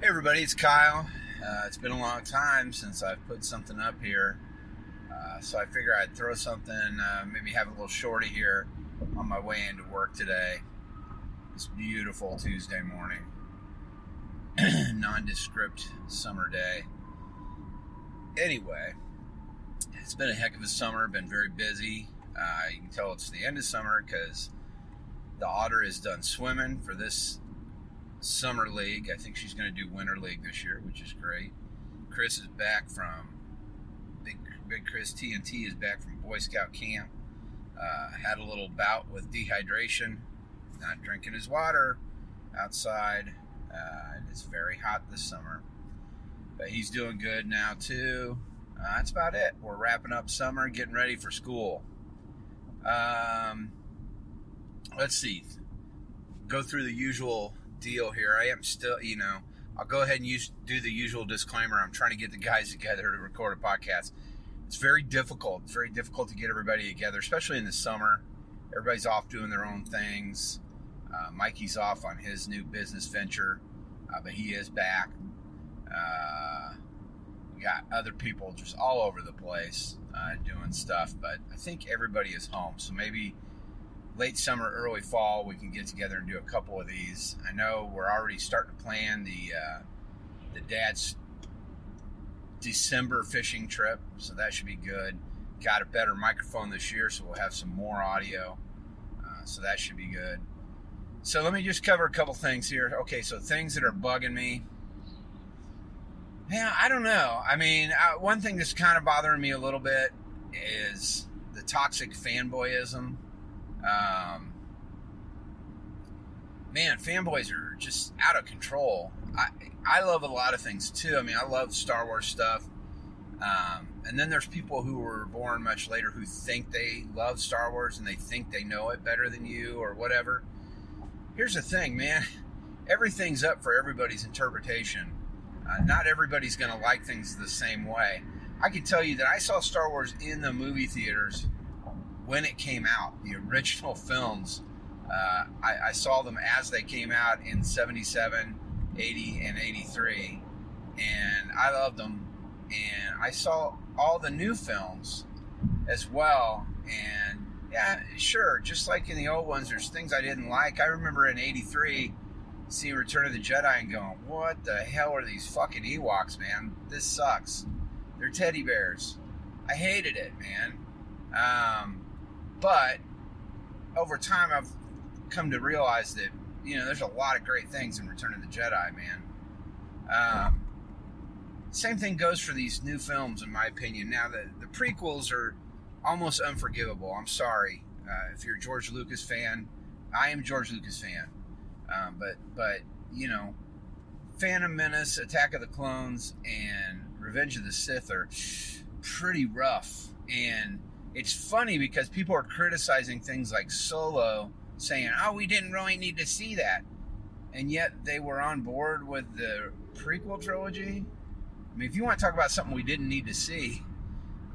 Hey everybody, it's Kyle. Uh, it's been a long time since I've put something up here, uh, so I figure I'd throw something, uh, maybe have a little shorty here on my way into work today. This beautiful Tuesday morning, nondescript summer day. Anyway, it's been a heck of a summer. Been very busy. Uh, you can tell it's the end of summer because the otter is done swimming for this summer league. I think she's going to do winter league this year, which is great. Chris is back from big big Chris TNT is back from Boy Scout camp. Uh, had a little bout with dehydration, not drinking his water outside. Uh, it's very hot this summer, but he's doing good now too. Uh, that's about it. We're wrapping up summer, getting ready for school. Um, let's see. Go through the usual deal here. I am still, you know, I'll go ahead and use do the usual disclaimer. I'm trying to get the guys together to record a podcast. It's very difficult. It's very difficult to get everybody together, especially in the summer. Everybody's off doing their own things. Uh, Mikey's off on his new business venture, uh, but he is back. Uh, we got other people just all over the place uh, doing stuff, but I think everybody is home. So maybe late summer, early fall, we can get together and do a couple of these. I know we're already starting to plan the uh, the dad's December fishing trip, so that should be good. Got a better microphone this year, so we'll have some more audio, uh, so that should be good. So let me just cover a couple things here. Okay, so things that are bugging me. Yeah, I don't know. I mean, uh, one thing that's kind of bothering me a little bit is the toxic fanboyism um, man, fanboys are just out of control. I I love a lot of things too. I mean, I love Star Wars stuff. Um, and then there's people who were born much later who think they love Star Wars and they think they know it better than you or whatever. Here's the thing, man. Everything's up for everybody's interpretation. Uh, not everybody's going to like things the same way. I can tell you that I saw Star Wars in the movie theaters when it came out, the original films, uh, I, I, saw them as they came out in 77, 80, and 83. And I loved them. And I saw all the new films as well. And yeah, sure, just like in the old ones, there's things I didn't like. I remember in 83 seeing Return of the Jedi and going, what the hell are these fucking Ewoks, man? This sucks. They're teddy bears. I hated it, man. Um, but over time, I've come to realize that you know there's a lot of great things in Return of the Jedi, man. Um, same thing goes for these new films, in my opinion. Now the the prequels are almost unforgivable. I'm sorry uh, if you're a George Lucas fan. I am George Lucas fan, um, but but you know, Phantom Menace, Attack of the Clones, and Revenge of the Sith are pretty rough and it's funny because people are criticizing things like Solo, saying, "Oh, we didn't really need to see that," and yet they were on board with the prequel trilogy. I mean, if you want to talk about something we didn't need to see,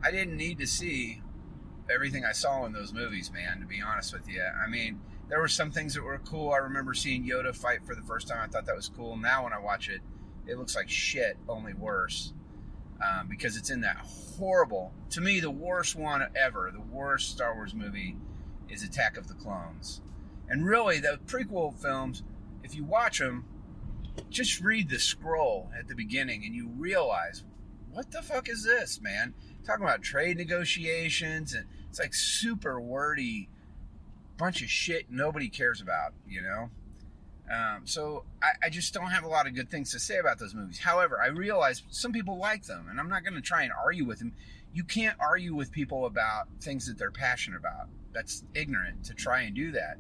I didn't need to see everything I saw in those movies, man. To be honest with you, I mean, there were some things that were cool. I remember seeing Yoda fight for the first time. I thought that was cool. Now when I watch it, it looks like shit, only worse um, because it's in that horrible, to me, the worst one ever, the worst Star Wars movie is Attack of the Clones. And really, the prequel films, if you watch them, just read the scroll at the beginning and you realize, what the fuck is this, man? Talking about trade negotiations and it's like super wordy bunch of shit nobody cares about, you know? Um, so I, I, just don't have a lot of good things to say about those movies. However, I realize some people like them, and I'm not going to try and argue with them. You can't argue with people about things that they're passionate about. That's ignorant to try and do that.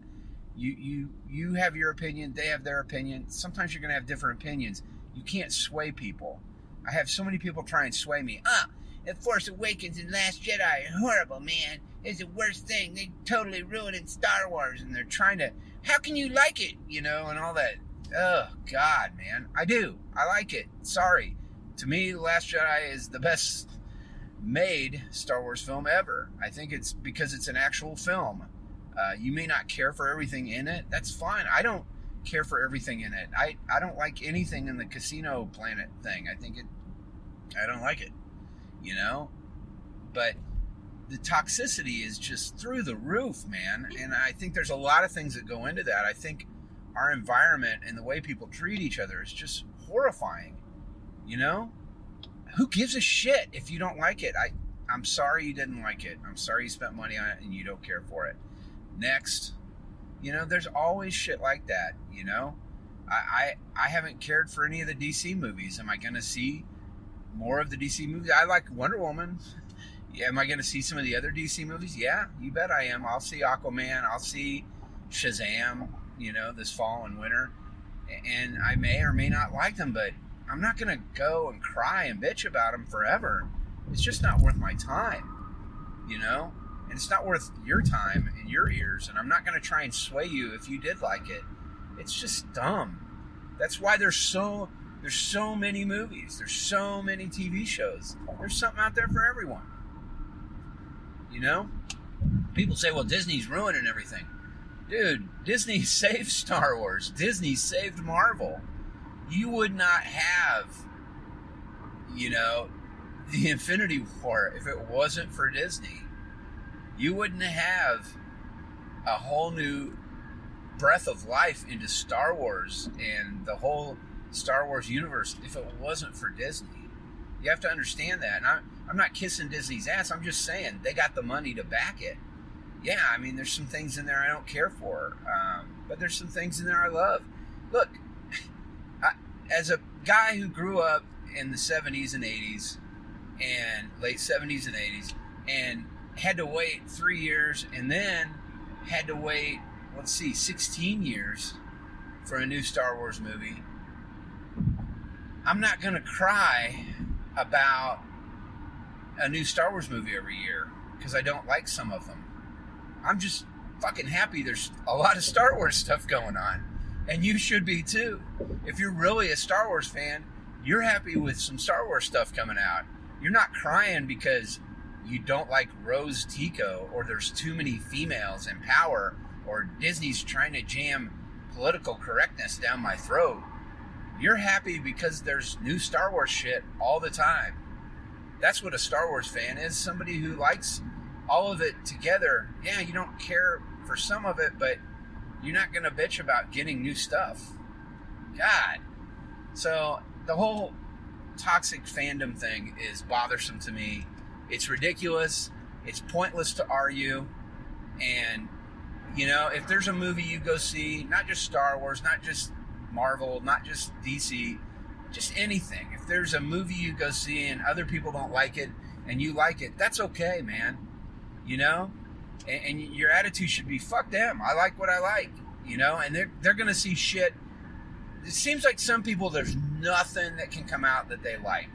You you you have your opinion, they have their opinion. Sometimes you're going to have different opinions. You can't sway people. I have so many people try and sway me. Ah, The Force Awakens and Last Jedi are horrible, man. It's the worst thing. They totally ruined Star Wars, and they're trying to how can you like it? You know, and all that. Oh God, man, I do. I like it. Sorry, to me, The Last Jedi is the best made Star Wars film ever. I think it's because it's an actual film. Uh, you may not care for everything in it. That's fine. I don't care for everything in it. I I don't like anything in the Casino Planet thing. I think it. I don't like it. You know, but the toxicity is just through the roof, man. And I think there's a lot of things that go into that. I think our environment and the way people treat each other is just horrifying. You know, who gives a shit if you don't like it? I I'm sorry you didn't like it. I'm sorry you spent money on it and you don't care for it. Next, you know, there's always shit like that. You know, I I, I haven't cared for any of the DC movies. Am I going to see more of the DC movies? I like Wonder Woman. Am I going to see some of the other DC movies? Yeah, you bet I am. I'll see Aquaman. I'll see Shazam. You know, this fall and winter, and I may or may not like them, but I'm not going to go and cry and bitch about them forever. It's just not worth my time. You know, and it's not worth your time and your ears. And I'm not going to try and sway you if you did like it. It's just dumb. That's why there's so there's so many movies. There's so many TV shows. There's something out there for everyone. You know? People say, well, Disney's ruining everything. Dude, Disney saved Star Wars. Disney saved Marvel. You would not have, you know, the Infinity War if it wasn't for Disney. You wouldn't have a whole new breath of life into Star Wars and the whole Star Wars universe if it wasn't for Disney. You have to understand that. And I'm, I'm not kissing Disney's ass. I'm just saying they got the money to back it. Yeah, I mean, there's some things in there I don't care for, um, but there's some things in there I love. Look, I, as a guy who grew up in the 70s and 80s and late 70s and 80s and had to wait three years and then had to wait, let's see, 16 years for a new Star Wars movie. I'm not going to cry about a new Star Wars movie every year because I don't like some of them. I'm just fucking happy there's a lot of Star Wars stuff going on. And you should be too. If you're really a Star Wars fan, you're happy with some Star Wars stuff coming out. You're not crying because you don't like Rose Tico or there's too many females in power or Disney's trying to jam political correctness down my throat. You're happy because there's new Star Wars shit all the time. That's what a Star Wars fan is somebody who likes all of it together. Yeah, you don't care for some of it, but you're not going to bitch about getting new stuff. God. So the whole toxic fandom thing is bothersome to me it's ridiculous. It's pointless to argue. And, you know, if there's a movie you go see, not just Star Wars, not just Marvel, not just DC, just anything. If there's a movie you go see and other people don't like it and you like it, that's okay, man. You know? And, and your attitude should be fuck them. I like what I like. You know? And they're, they're going to see shit. It seems like some people, there's nothing that can come out that they like.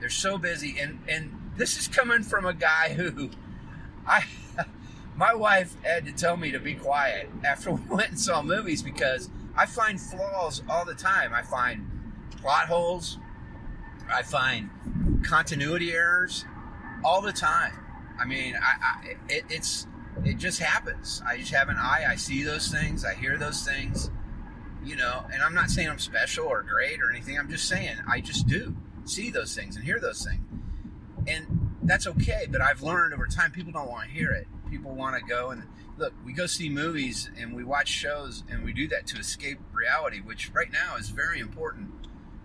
They're so busy. And, and this is coming from a guy who I my wife had to tell me to be quiet after we went and saw movies because I find flaws all the time. I find plot holes. I find continuity errors all the time. I mean, I, I it, it's it just happens. I just have an eye. I see those things. I hear those things. You know, and I'm not saying I'm special or great or anything. I'm just saying I just do see those things and hear those things and that's okay. But I've learned over time people don't want to hear it. People want to go and look. We go see movies and we watch shows, and we do that to escape reality, which right now is very important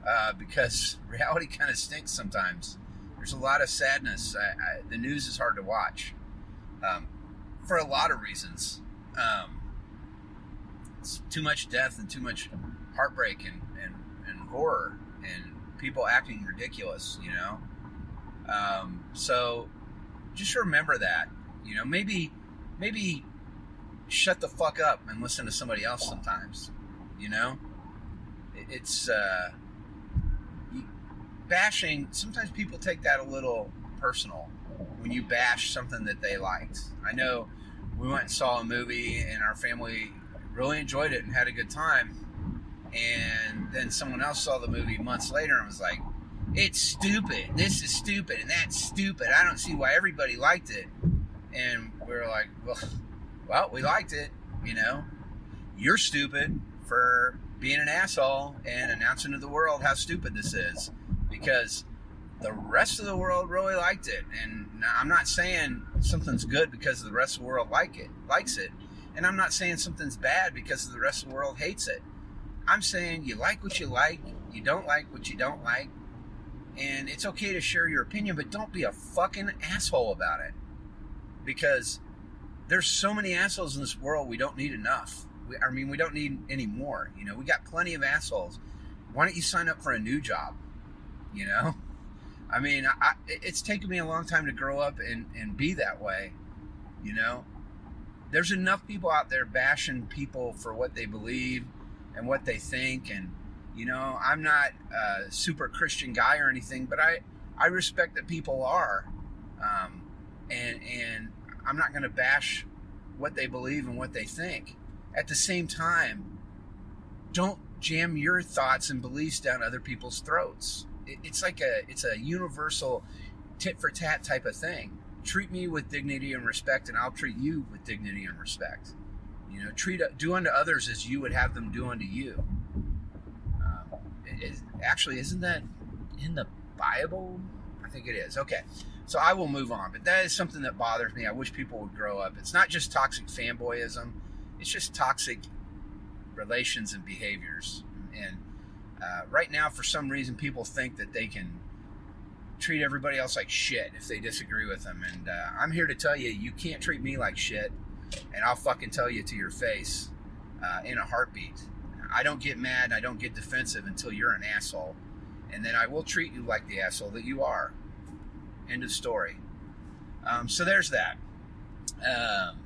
uh, because reality kind of stinks sometimes. There's a lot of sadness. I, I, the news is hard to watch um, for a lot of reasons. Um, it's too much death and too much heartbreak and, and, and horror and people acting ridiculous, you know. Um, so just remember that. You know, maybe maybe shut the fuck up and listen to somebody else sometimes. You know, it's uh, bashing. Sometimes people take that a little personal when you bash something that they liked. I know we went and saw a movie and our family really enjoyed it and had a good time. And then someone else saw the movie months later and was like, it's stupid. This is stupid, and that's stupid. I don't see why everybody liked it. And we are like, well, well, we liked it. You know, you're stupid for being an asshole and announcing to the world how stupid this is because the rest of the world really liked it and i'm not saying something's good because the rest of the world like it likes it and i'm not saying something's bad because the rest of the world hates it i'm saying you like what you like you don't like what you don't like and it's okay to share your opinion but don't be a fucking asshole about it because there's so many assholes in this world we don't need enough we, I mean, we don't need any more. You know, we got plenty of assholes. Why don't you sign up for a new job? You know, I mean, I, it's taken me a long time to grow up and, and be that way. You know, there's enough people out there bashing people for what they believe and what they think. And, you know, I'm not a super Christian guy or anything, but I, I respect that people are. Um, and, and I'm not going to bash what they believe and what they think at the same time, don't jam your thoughts and beliefs down other people's throats. It's like a it's a universal tit for tat type of thing. Treat me with dignity and respect, and I'll treat you with dignity and respect. You know, treat do unto others as you would have them do unto you. Um, it, actually, isn't that in the Bible? I think it is. Okay, so I will move on. But that is something that bothers me. I wish people would grow up. It's not just toxic fanboyism it's just toxic relations and behaviors. And uh, right now, for some reason, people think that they can treat everybody else like shit if they disagree with them. And uh, I'm here to tell you, you can't treat me like shit, and I'll fucking tell you to your face uh, in a heartbeat. I don't get mad, I don't get defensive until you're an asshole, and then I will treat you like the asshole that you are. End of story. Um, so there's that. Um,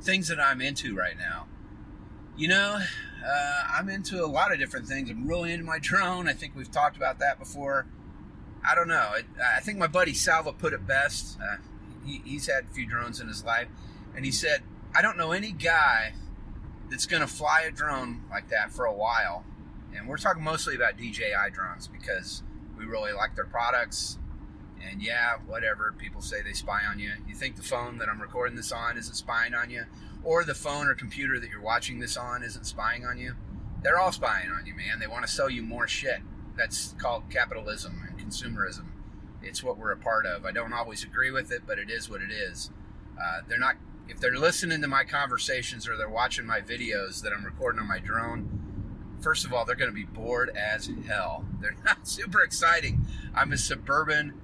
things that I'm into right now. You know, uh, I'm into a lot of different things. I'm really into my drone. I think we've talked about that before. I don't know. It, I think my buddy Salva put it best. Uh, he, he's had a few drones in his life, and he said, "I don't know any guy that's going to fly a drone like that for a while." And we're talking mostly about DJI drones because we really like their products. And yeah, whatever. People say they spy on you. You think the phone that I'm recording this on isn't spying on you? Or the phone or computer that you're watching this on isn't spying on you? They're all spying on you, man. They want to sell you more shit. That's called capitalism and consumerism. It's what we're a part of. I don't always agree with it, but it is what it is. Uh, they're not, if they're listening to my conversations or they're watching my videos that I'm recording on my drone, first of all, they're going to be bored as hell. They're not super exciting. I'm a suburban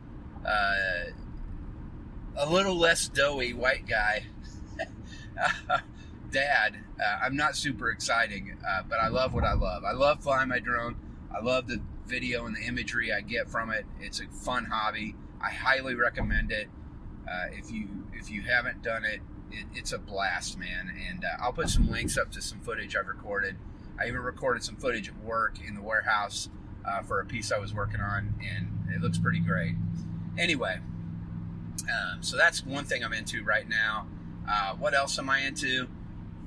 uh, a little less doughy white guy dad. Uh, I'm not super exciting, uh, but I love what I love. I love flying my drone. I love the video and the imagery I get from it. It's a fun hobby. I highly recommend it. Uh, if you if you haven't done it, it it's a blast, man. And uh, I'll put some links up to some footage I've recorded. I even recorded some footage at work in the warehouse uh, for a piece I was working on, and it looks pretty great. Anyway, um, so that's one thing I'm into right now. Uh, what else am I into?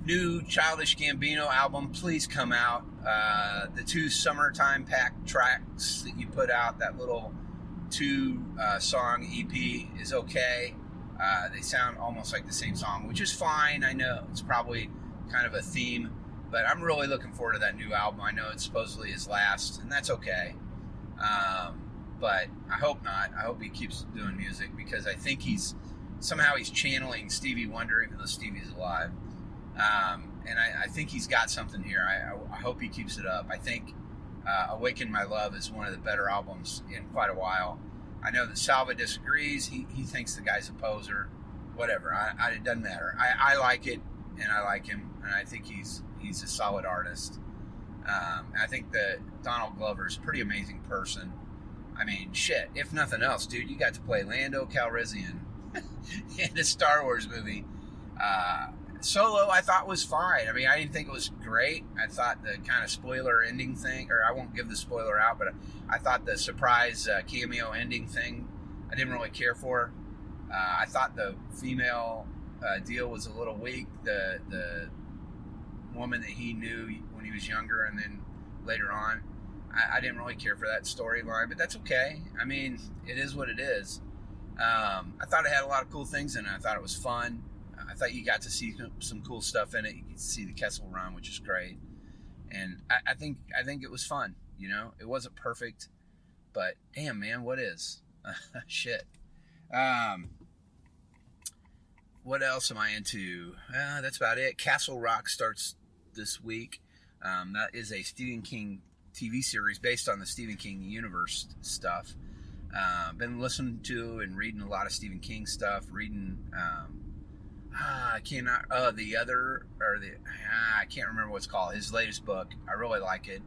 New Childish Gambino album, please come out. Uh, the two summertime pack tracks that you put out, that little two uh, song EP, is okay. Uh, they sound almost like the same song, which is fine. I know it's probably kind of a theme, but I'm really looking forward to that new album. I know it's supposedly his last, and that's okay. Um, but I hope not. I hope he keeps doing music because I think he's somehow he's channeling Stevie Wonder, even though Stevie's alive. Um, and I, I, think he's got something here. I, I, I, hope he keeps it up. I think uh, "Awaken My Love" is one of the better albums in quite a while. I know that Salva disagrees. He, he thinks the guy's a poser. Whatever. I, it doesn't matter. I, like it, and I like him, and I think he's he's a solid artist. Um, I think that Donald Glover is a pretty amazing person. I mean, shit. If nothing else, dude, you got to play Lando Calrissian in a Star Wars movie. Uh, Solo, I thought was fine. I mean, I didn't think it was great. I thought the kind of spoiler ending thing, or I won't give the spoiler out, but I thought the surprise uh, cameo ending thing, I didn't really care for. Uh, I thought the female uh, deal was a little weak. The the woman that he knew when he was younger, and then later on, I, I didn't really care for that storyline, but that's okay. I mean, it is what it is. Um, I thought it had a lot of cool things in it. I thought it was fun. I thought you got to see some cool stuff in it. You could see the Kessel Run, which is great. and I, I think I think it was fun. You know, it wasn't perfect, but damn, man, what is shit? Um, what else am I into? Uh, that's about it. Castle Rock starts this week. Um, that is a Stephen King TV series based on the Stephen King universe stuff. Uh, been listening to and reading a lot of Stephen King stuff. Reading, um, ah, I cannot. Uh, the other or the ah, I can't remember what's called. His latest book. I really like it.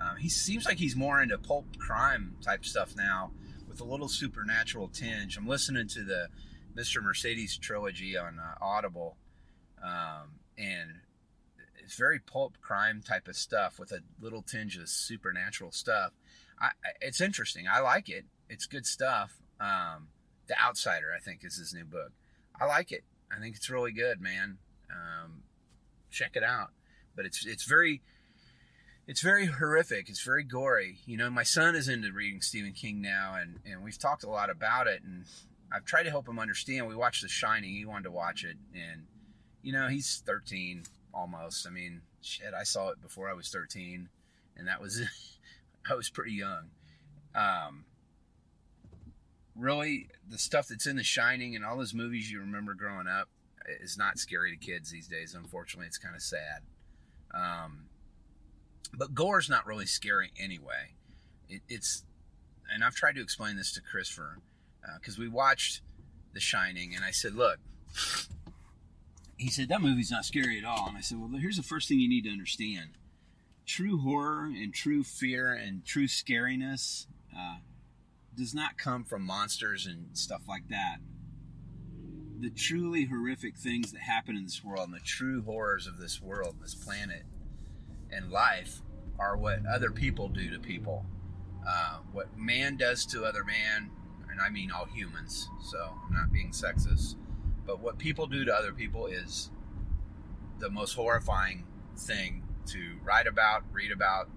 Um, he seems like he's more into pulp crime type stuff now, with a little supernatural tinge. I'm listening to the Mr. Mercedes trilogy on uh, Audible, um, and it's very pulp crime type of stuff with a little tinge of supernatural stuff. I, it's interesting. I like it. It's good stuff. Um, the Outsider, I think, is his new book. I like it. I think it's really good, man. Um, check it out. But it's it's very it's very horrific. It's very gory. You know, my son is into reading Stephen King now, and and we've talked a lot about it, and I've tried to help him understand. We watched The Shining. He wanted to watch it, and you know, he's 13 almost. I mean, shit, I saw it before I was 13, and that was I was pretty young. Um, really, the stuff that's in The Shining and all those movies you remember growing up is not scary to kids these days. Unfortunately, it's kind of sad. Um, but gore's not really scary anyway. It, it's, and I've tried to explain this to Christopher because uh, we watched The Shining, and I said, "Look." He said that movie's not scary at all, and I said, "Well, here's the first thing you need to understand: true horror and true fear and true scariness uh, does not come from monsters and stuff like that. The truly horrific things that happen in this world and the true horrors of this world, this planet, and life are what other people do to people. Uh, what man does to other man, and I mean all humans, so I'm not being sexist, but what people do to other people is the most horrifying thing to write about, read about,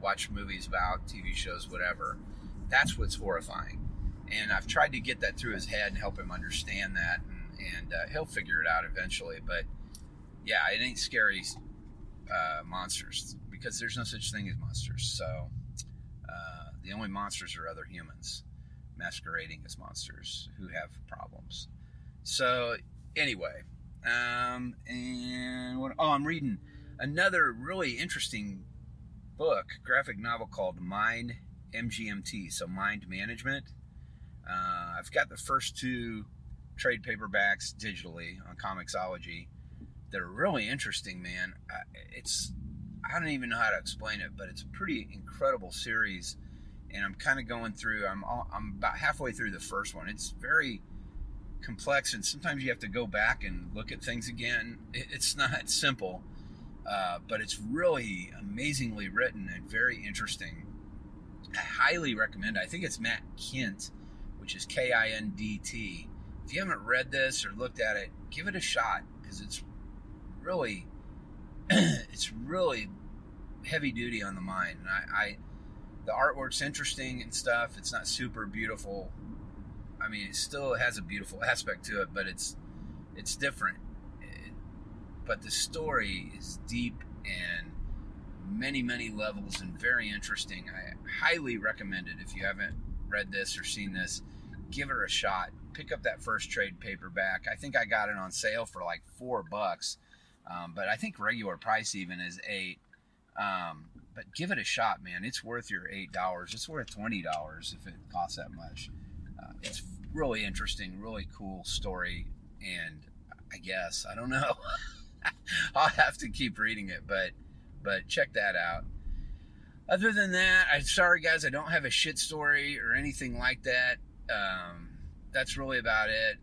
watch movies about, TV shows, whatever. That's what's horrifying. And I've tried to get that through his head and help him understand that, and, and uh, he'll figure it out eventually. But yeah, it ain't scary uh, monsters because there's no such thing as monsters. So uh, the only monsters are other humans masquerading as monsters who have problems. So anyway, um, and what? Oh, I'm reading another really interesting book, graphic novel called Mind MGMT, so Mind Management. Uh, I've got the first two trade paperbacks digitally on Comixology. They're really interesting, man. It's I don't even know how to explain it, but it's a pretty incredible series. And I'm kind of going through. I'm all, I'm about halfway through the first one. It's very complex, and sometimes you have to go back and look at things again. it's not simple, uh, but it's really amazingly written and very interesting. I highly recommend. I think it's Matt Kindt, which is K I N D T. If you haven't read this or looked at it, give it a shot because it's really, it's really heavy duty on the mind. And I, I, the artwork's interesting and stuff. It's not super beautiful. I mean, it still has a beautiful aspect to it, but it's, it's different. It, but the story is deep and many, many levels and very interesting. I highly recommend it if you haven't read this or seen this. Give it a shot. Pick up that first trade paperback. I think I got it on sale for like four bucks, um, but I think regular price even is eight. Um, but give it a shot, man. It's worth your eight dollars. It's worth twenty dollars if it costs that much. Uh, it's really interesting, really cool story, and I guess I don't know. I'll have to keep reading it, but but check that out. Other than that, I'm sorry guys, I don't have a shit story or anything like that. Um, that's really about it.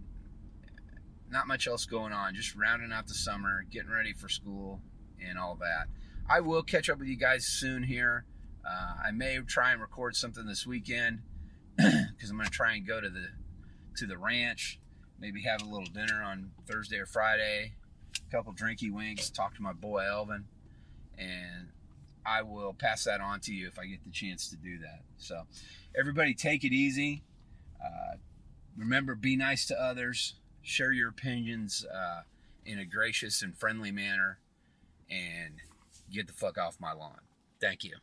Not much else going on. Just rounding out the summer, getting ready for school, and all that. I will catch up with you guys soon here. Uh, I may try and record something this weekend because I'm going to try and go to the to the ranch. Maybe have a little dinner on Thursday or Friday. A couple drinky winks. Talk to my boy Elvin and I will pass that on to you if I get the chance to do that. So, everybody, take it easy. Uh, remember, be nice to others. Share your opinions uh, in a gracious and friendly manner. And get the fuck off my lawn. Thank you.